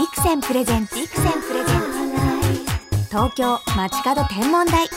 Vixen presents Vixen presents。東京まちかど天文台。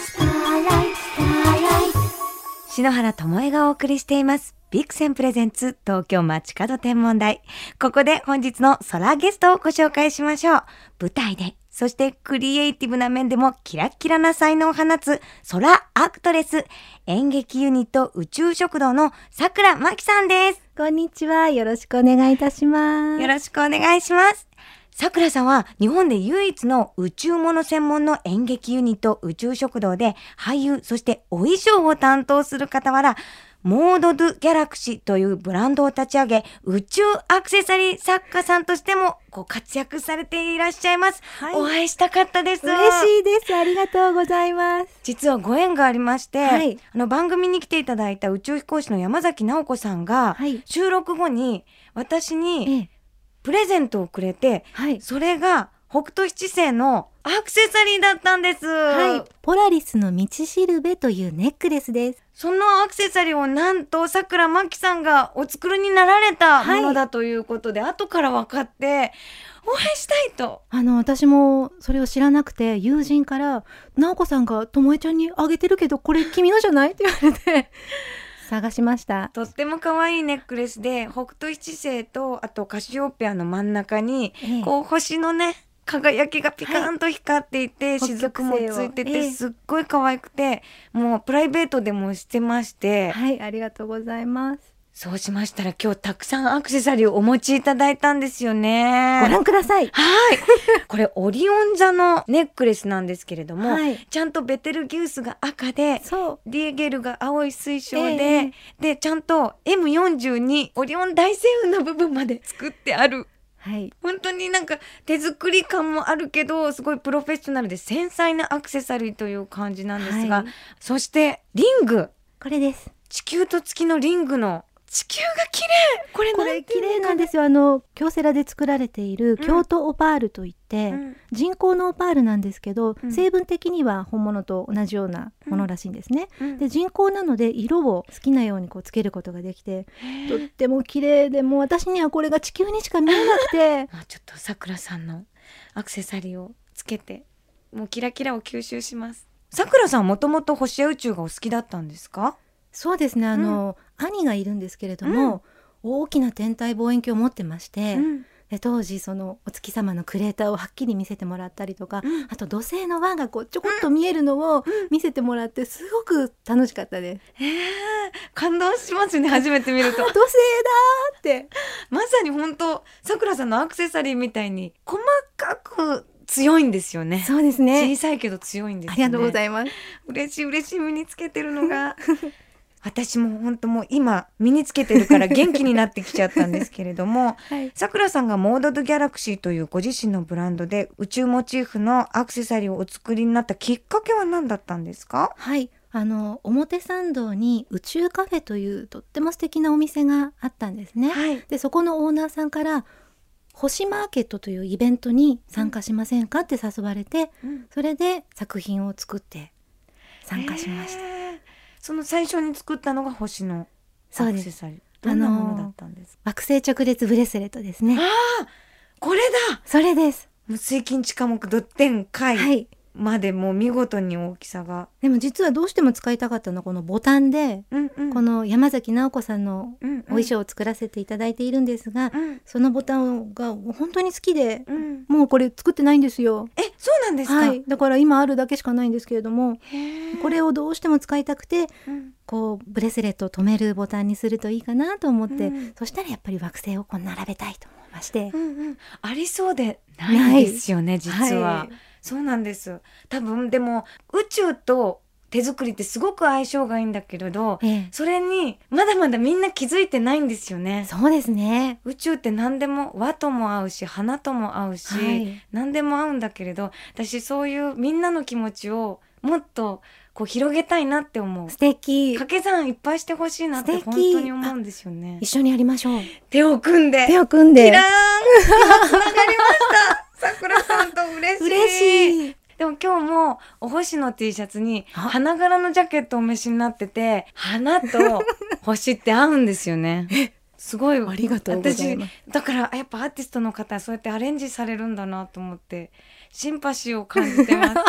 篠原智恵がお送りしています。 Vixen presents 東京まちかど天文台。ここで本日の空ゲストをご紹介しましょう。舞台でそしてクリエイティブな面でもキラッキラな才能を放つ空アクトレス。演劇ユニット宇宙食堂の桜真希さんです。こんにちは。よろしくお願いいたします。よろしくお願いします。さくらさんは日本で唯一の宇宙もの専門の演劇ユニット宇宙食堂で俳優、そしてお衣装を担当する傍ら、モードドゥギャラクシーというブランドを立ち上げ、宇宙アクセサリー作家さんとしてもご活躍されていらっしゃいます。はいお会いしたかったです。嬉しいです。ありがとうございます。実はご縁がありまして、はいあの番組に来ていただいた宇宙飛行士の山崎直子さんが、はい収録後に私にええ、プレゼントをくれて、はい。それが北斗七星のアクセサリーだったんです。はい。ポラリスの道しるべというネックレスです。そのアクセサリーをなんと桜真希さんがお作りになられたものだということで、後から分かってお会いしたいと。あの、私もそれを知らなくて、友人から、直子さんがともえちゃんにあげてるけど、これ君のじゃない？って言われて、探しました。とっても可愛いネックレスで北斗七星とあとカシオペアの真ん中に、ええ。こう星のね輝きがピカンと光っていて、はい雫もついてて、すっごい可愛くてもうプライベートでもしてまして、はい、ありがとうございます。そうしましたら今日たくさんアクセサリーをお持ちいただいたんですよね。ご覧ください。はい。これオリオン座のネックレスなんですけれども、はいちゃんとベテルギウスが赤で、そう。ディエゲルが青い水晶で、ええで、ちゃんと M42 オリオン大星雲の部分まで作ってある。はい。本当になんか手作り感もあるけど、すごいプロフェッショナルで繊細なアクセサリーという感じなんですが、はいそしてリング。これです。地球と月のリングの地球が綺麗。これこれ綺麗なんですよ。あの京セラで作られている京都オパールといって、うん。人工のオパールなんですけど、うん。成分的には本物と同じようなものらしいんですね。うん。で人工なので色を好きなようにこうつけることができてとっても綺麗でもう私にはこれが地球にしか見えなくて。ま あちょっとさくらさんのアクセサリーをつけてもうキラキラを吸収します。さくらさんもともと星や宇宙がお好きだったんですか？そうですね。あの、兄がいるんですけれども、大きな天体望遠鏡を持ってまして、うん。で当時そのお月様のクレーターをはっきり見せてもらったりとか、うん。あと土星の輪がこうちょこっと見えるのを見せてもらってすごく楽しかったです。へえ感動しますよね。初めて見ると。土星だーって。まさに本当さくらさんのアクセサリーみたいに細かく強いんですよね。そうですね。小さいけど強いんですよね。ありがとうございます。嬉しい嬉しい身につけてるのが 私も本当もう今身につけてるから元気になってきちゃったんですけれども はい、さくらさんがモードドギャラクシーというご自身のブランドで宇宙モチーフのアクセサリーをお作りになったきっかけは何だったんですか？はい、あの表参道に宇宙カフェというとっても素敵なお店があったんですね。はい。でそこのオーナーさんから星マーケットというイベントに参加しませんかって誘われて、それで作品を作って参加しました。その最初に作ったのが星のアそうですクセサリー。どんなものだったんですか、惑星直列ブレスレットですね。ああこれだそれです。もう水金地下木ドッテンは貝い。までもう見事に大きさが。でも実はどうしても使いたかったのはこのボタンで、うんうんこの山崎直子さんのうんうんお衣装を作らせていただいているんですが、うんそのボタンが本当に好きで、うんもうこれ作ってないんですよ。えそうなんですか、はい。だから今あるだけしかないんですけれども、これをどうしても使いたくて、うん。こうブレスレットを留めるボタンにするといいかなと思って、うん。そしたらやっぱり惑星をこう並べたいと思いましてう、んうん、ありそうでないですよね実は、はい。そうなんです。多分でも宇宙と手作りってすごく相性がいいんだけれどええ。それにまだまだみんな気づいてないんですよね。そうですね。宇宙って何でも和とも合うし花とも合うし、はい。何でも合うんだけれど私そういうみんなの気持ちをもっとこう広げたいなって思う。素敵。掛け算いっぱいしてほしいなって本当に思うんですよね。一緒にやりましょう。手を組んで。手を組んで。キラーン。今つながりました。さくらさんと嬉しい。嬉しい。でも今日もお星の T シャツにあ。花柄のジャケットをお召しになってて花と星って合うんですよねすごいありがとう私だからやっぱアーティストの方はそうやってアレンジされるんだなと思ってシンパシーを感じてます。だっ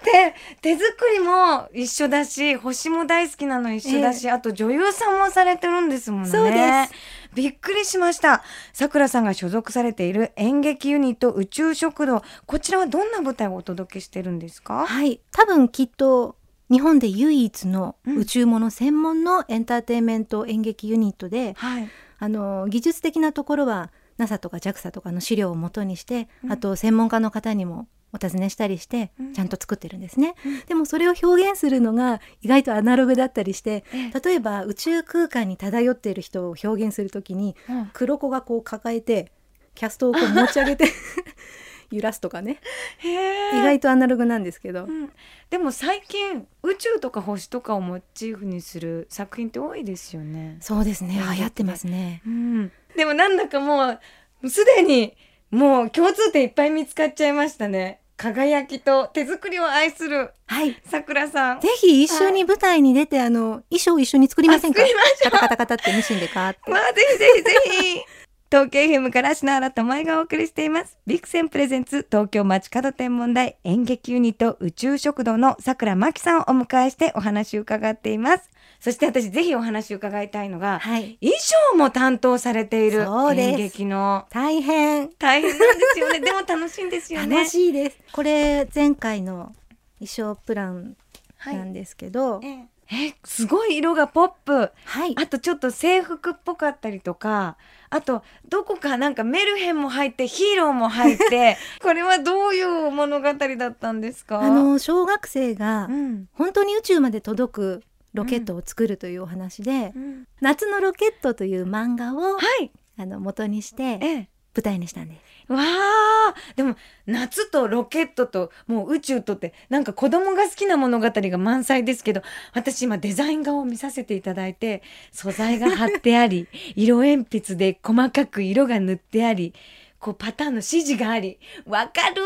て手作りも一緒だし星も大好きなの一緒だし、あと女優さんもされてるんですもんね。そうです。びっくりしましたさくらさんが所属されている演劇ユニット宇宙食堂こちらはどんな舞台をお届けしてるんですかはい多分きっと日本で唯一のうん。宇宙もの専門のエンターテインメント演劇ユニットで、はい。あの技術的なところは NASA とか JAXA とかの資料をもとにして、うん。あと専門家の方にもお尋ねしたりしてうん。ちゃんと作ってるんですね、うん。でもそれを表現するのが意外とアナログだったりしてええ。例えば宇宙空間に漂っている人を表現するときにうん。黒子がこう抱えてキャストをこう持ち上げて 揺らすとかね。意外とアナログなんですけど、うん。でも最近宇宙とか星とかをモチーフにする作品って多いですよね。そうですね。流行ってますね。うん、でもなんだかもうすでにもう共通点いっぱい見つかっちゃいましたね。輝きと手作りを愛するはい。さくらさん。ぜひ一緒に舞台に出て、あの衣装一緒に作りませんか？カタカタカタってミシンでかーって。まあぜひぜひぜひ。東京 FM から篠原智恵がお送りしています。ビクセンプレゼンツ東京街角天文台演劇ユニット宇宙食堂の桜真希さんをお迎えしてお話を伺っています。そして私ぜひお話を伺いたいのが、はい衣装も担当されている演劇の大変大変なんですよね。でも楽しいんですよね。楽しいですこれ前回の衣装プランはいなんですけどえええすごい色がポップ。はい。あとちょっと制服っぽかったりとか、あとどこかなんかメルヘンも入ってヒーローも入って、これはどういう物語だったんですか？あの小学生がうん、本当に宇宙まで届くロケットを作るというお話で、うん。夏のロケットという漫画をはい、あの元にしてええ。舞台にしたんですわあでも夏とロケットともう宇宙とってなんか子供が好きな物語が満載ですけど私今デザイン画を見させていただいて素材が貼ってあり 色鉛筆で細かく色が塗ってありこうパターンの指示がありわかる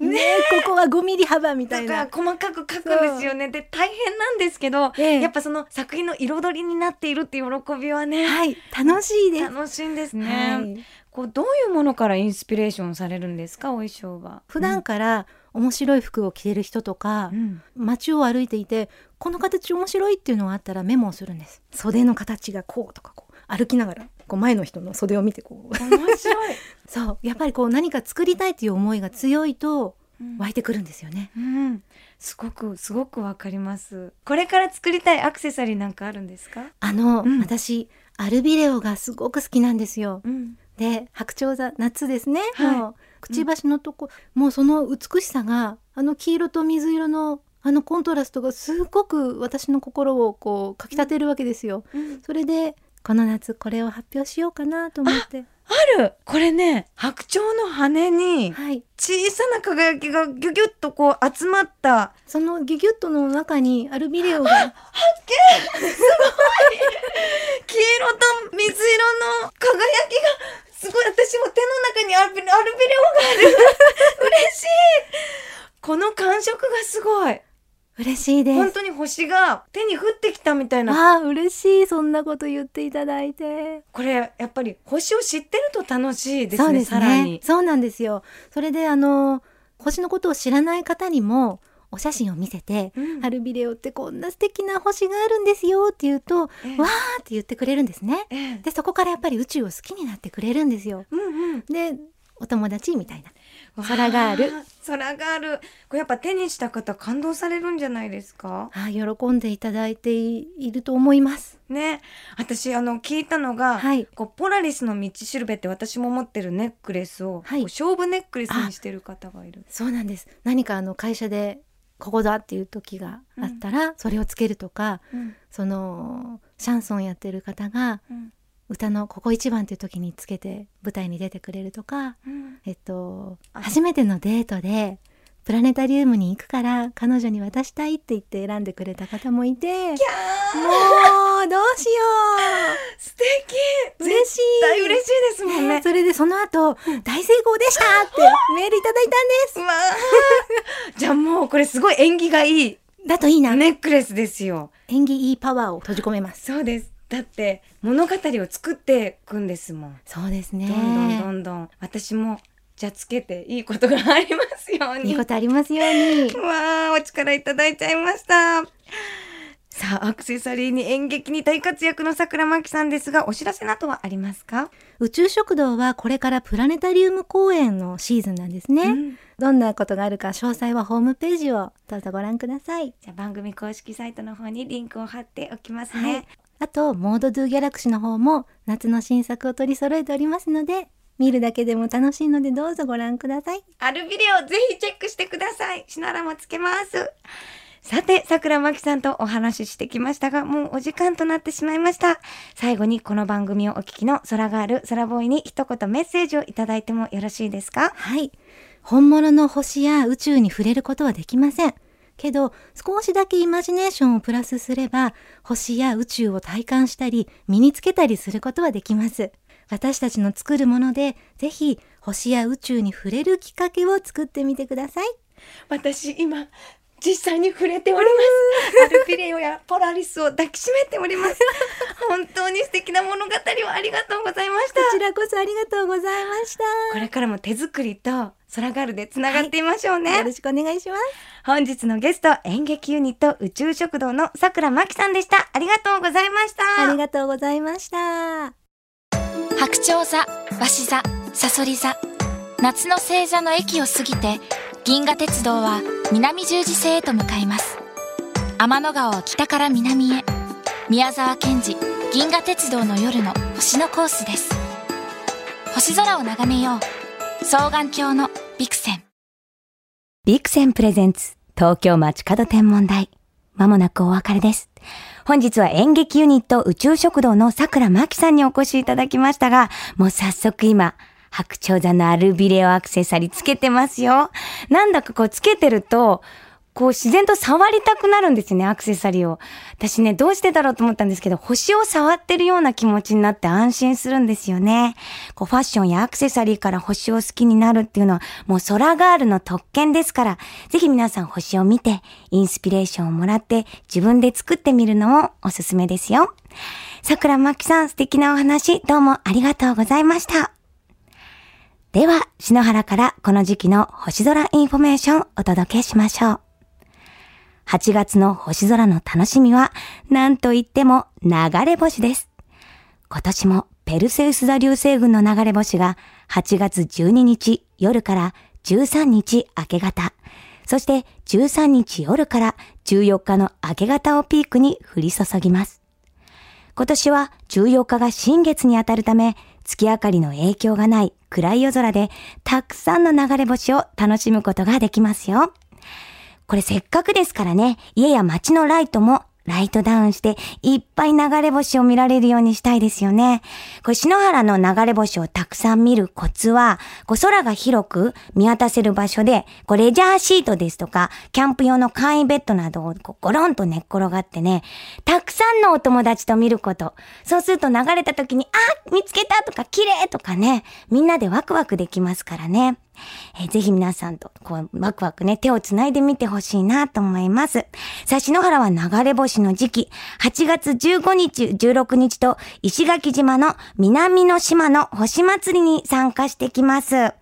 ねここは5ミリ幅みたいな。細かく描くんですよね。で大変なんですけど、ええ。やっぱその作品の彩りになっているっていう喜びはね、はい楽しいです。楽しいんですね、はいこうどういうものからインスピレーションされるんですか？お衣装は。普段から面白い服を着てる人とか、うん。街を歩いていてこの形面白いっていうのがあったらメモをするんです。袖の形がこうとかこう歩きながらこう前の人の袖を見てこう。面白い、そう。やっぱりこう何か作りたいっていう思いが強いと湧いてくるんですよね。うん、すごくすごくわかります。これから作りたいアクセサリーなんかあるんですか、あの、うん。私アルビレオがすごく好きなんですよ。うん、で白鳥座夏ですね、はい。もうくちばしのとこ、もうその美しさがあの黄色と水色のあのコントラストがすごく私の心をこうかきたてるわけですよ。それでこの夏これを発表しようかなと思って。ある。これね白鳥の羽にはい。小さな輝きがギュギュッとこう集まった。そのギュギュッとの中にアルビレオが。黄色と水色の輝きがすごい私も手の中にアルビレオがある嬉しいこの感触がすごい嬉しいです。本当に星が手に降ってきたみたいなああ嬉しいそんなこと言っていただいて。これやっぱり星を知ってると楽しいですねそうですさらに。そうなんですよ。それであの星のことを知らない方にもお写真を見せて、うんアルビレオってこんな素敵な星があるんですよって言うと、ええわーって言ってくれるんですね。ええ。でそこからやっぱり宇宙を好きになってくれるんですよ。うんうん。でお友達みたいな。空がある。わ空がある。これやっぱ手にした方感動されるんじゃないですか？あー喜んでいただいていいると思います。ね。私あの聞いたのが、はい。こうポラリスの道しるべって私も持ってるネックレスを、はい。こう勝負ネックレスにしてる方がいる。そうなんです。何かあの会社でここだっていう時があったら、それをつけるとか、うん。そのシャンソンやってる方がうん。歌のここ一番っていう時につけて舞台に出てくれるとか、うん。えっとあ初めてのデートでプラネタリウムに行くから彼女に渡したいって言って選んでくれた方もいてもうどうしよ 素敵！う嬉しい！嬉しいですもんね。ねそれでその後大成功でした！ってメールいただいたんです。じゃあもうこれすごい縁起がいいだといいな、ネックレスですよ。演技いいパワーを閉じ込めます。そうです。だって物語を作っていくんですもん。そうですね。どんどんどんどん。私もじゃあつけていいことがありますように。いいことありますように。わあ、お力いただいちゃいました。さあ、アクセサリーに演劇に大活躍の桜真紀さんですが、お知らせなどはありますか？宇宙食堂はこれからプラネタリウム公演のシーズンなんですね。うんどんなことがあるか詳細はホームページをどうぞご覧ください。じゃあ番組公式サイトの方にリンクを貼っておきますはいね。。あと、モードドゥギャラクシーの方も夏の新作を取り揃えておりますので、見るだけでも楽しいのでどうぞご覧ください。あるビデオぜひチェックしてください。シナラもつけます。さて、桜真紀さんとお話ししてきましたが、もうお時間となってしまいました。最後にこの番組をお聞きの空ガール、空ボーイに一言メッセージをいただいてもよろしいですか？はい。本物の星や宇宙に触れることはできません。けど、少しだけイマジネーションをプラスすれば、星や宇宙を体感したり、身につけたりすることはできます。私たちの作るもので、ぜひ星や宇宙に触れるきっかけを作ってみてください。私今実際に触れております。アルピレオやポラリスを抱きしめております。本当に素敵な物語をありがとうございましたこ。ちらこそありがとうございました。これからも手作りと空ガールでつながっていましょうね。よろしくお願いします。本日のゲスト演劇ユニット宇宙食堂の桜真紀さんでした。ありがとうございました。ありがとうございました。白鳥座、鷲座、サソリ座。夏の星座の駅を過ぎて、銀河鉄道は南十字星へと向かいます。天の川を北から南へ。宮沢賢治、銀河鉄道の夜の星のコースです。星空を眺めよう。双眼鏡のビクセン。ビクセンプレゼンツ東京街角天文台。まもなくお別れです。本日は演劇ユニット宇宙食堂の桜真紀さんにお越しいただきましたが、もう早速今、白鳥座のアルビレオアクセサリーつけてますよ。なんだかこうつけてると、こう自然と触りたくなるんですね、アクセサリーを。私ね、どうしてだろうと思ったんですけど、星を触ってるような気持ちになって安心するんですよね。こうファッションやアクセサリーから星を好きになるっていうのは、もう空ガールの特権ですから、ぜひ皆さん星を見て、インスピレーションをもらって、自分で作ってみるのをおすすめですよ。桜真紀さん、素敵なお話、どうもありがとうございました。では、篠原からこの時期の星空インフォメーションお届けしましょう。8月の星空の楽しみは、なんといっても流れ星です。今年もペルセウス座流星群の流れ星が8月12日夜から13日明け方、そして13日夜から14日の明け方をピークに降り注ぎます。今年は14日が新月にあたるため、月明かりの影響がない暗い夜空でたくさんの流れ星を楽しむことができますよ。これせっかくですからね、家や街のライトもライトダウンしていっぱい流れ星を見られるようにしたいですよね。これ篠原の流れ星をたくさん見るコツは、こう空が広く見渡せる場所で、こうレジャーシートですとか、キャンプ用の簡易ベッドなどをこうゴロンと寝っ転がってね、たくさんのお友達と見ること。そうすると流れた時に、あ見つけたとか綺麗とかね、みんなでワクワクできますからね。えーぜひ皆さんと、こう、ワクワクね、手をつないでみてほしいなと思います。さあ、篠原は流れ星の時期、8月15日、16日と、石垣島の南の島の星祭りに参加してきます。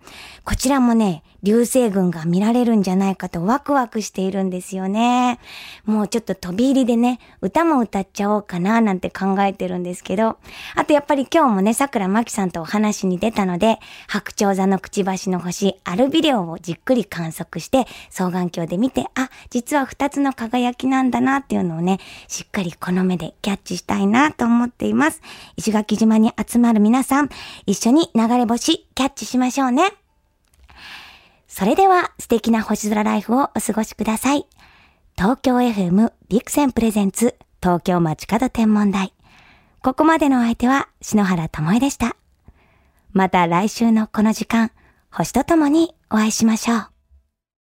こちらもね、流星群が見られるんじゃないかとワクワクしているんですよね。もうちょっと飛び入りでね、歌も歌っちゃおうかななんて考えてるんですけど、あとやっぱり今日もね、桜真紀さんとお話に出たので、白鳥座のくちばしの星、アルビレオをじっくり観測して、双眼鏡で見て、あ、実は二つの輝きなんだなっていうのをね、しっかりこの目でキャッチしたいなと思っています。石垣島に集まる皆さん、一緒に流れ星キャッチしましょうね。それでは素敵な星空ライフをお過ごしください。東京 FM ビクセンプレゼンツ東京街角天文台。ここまでのお相手は篠原智恵でした。また来週のこの時間、星とともにお会いしましょう。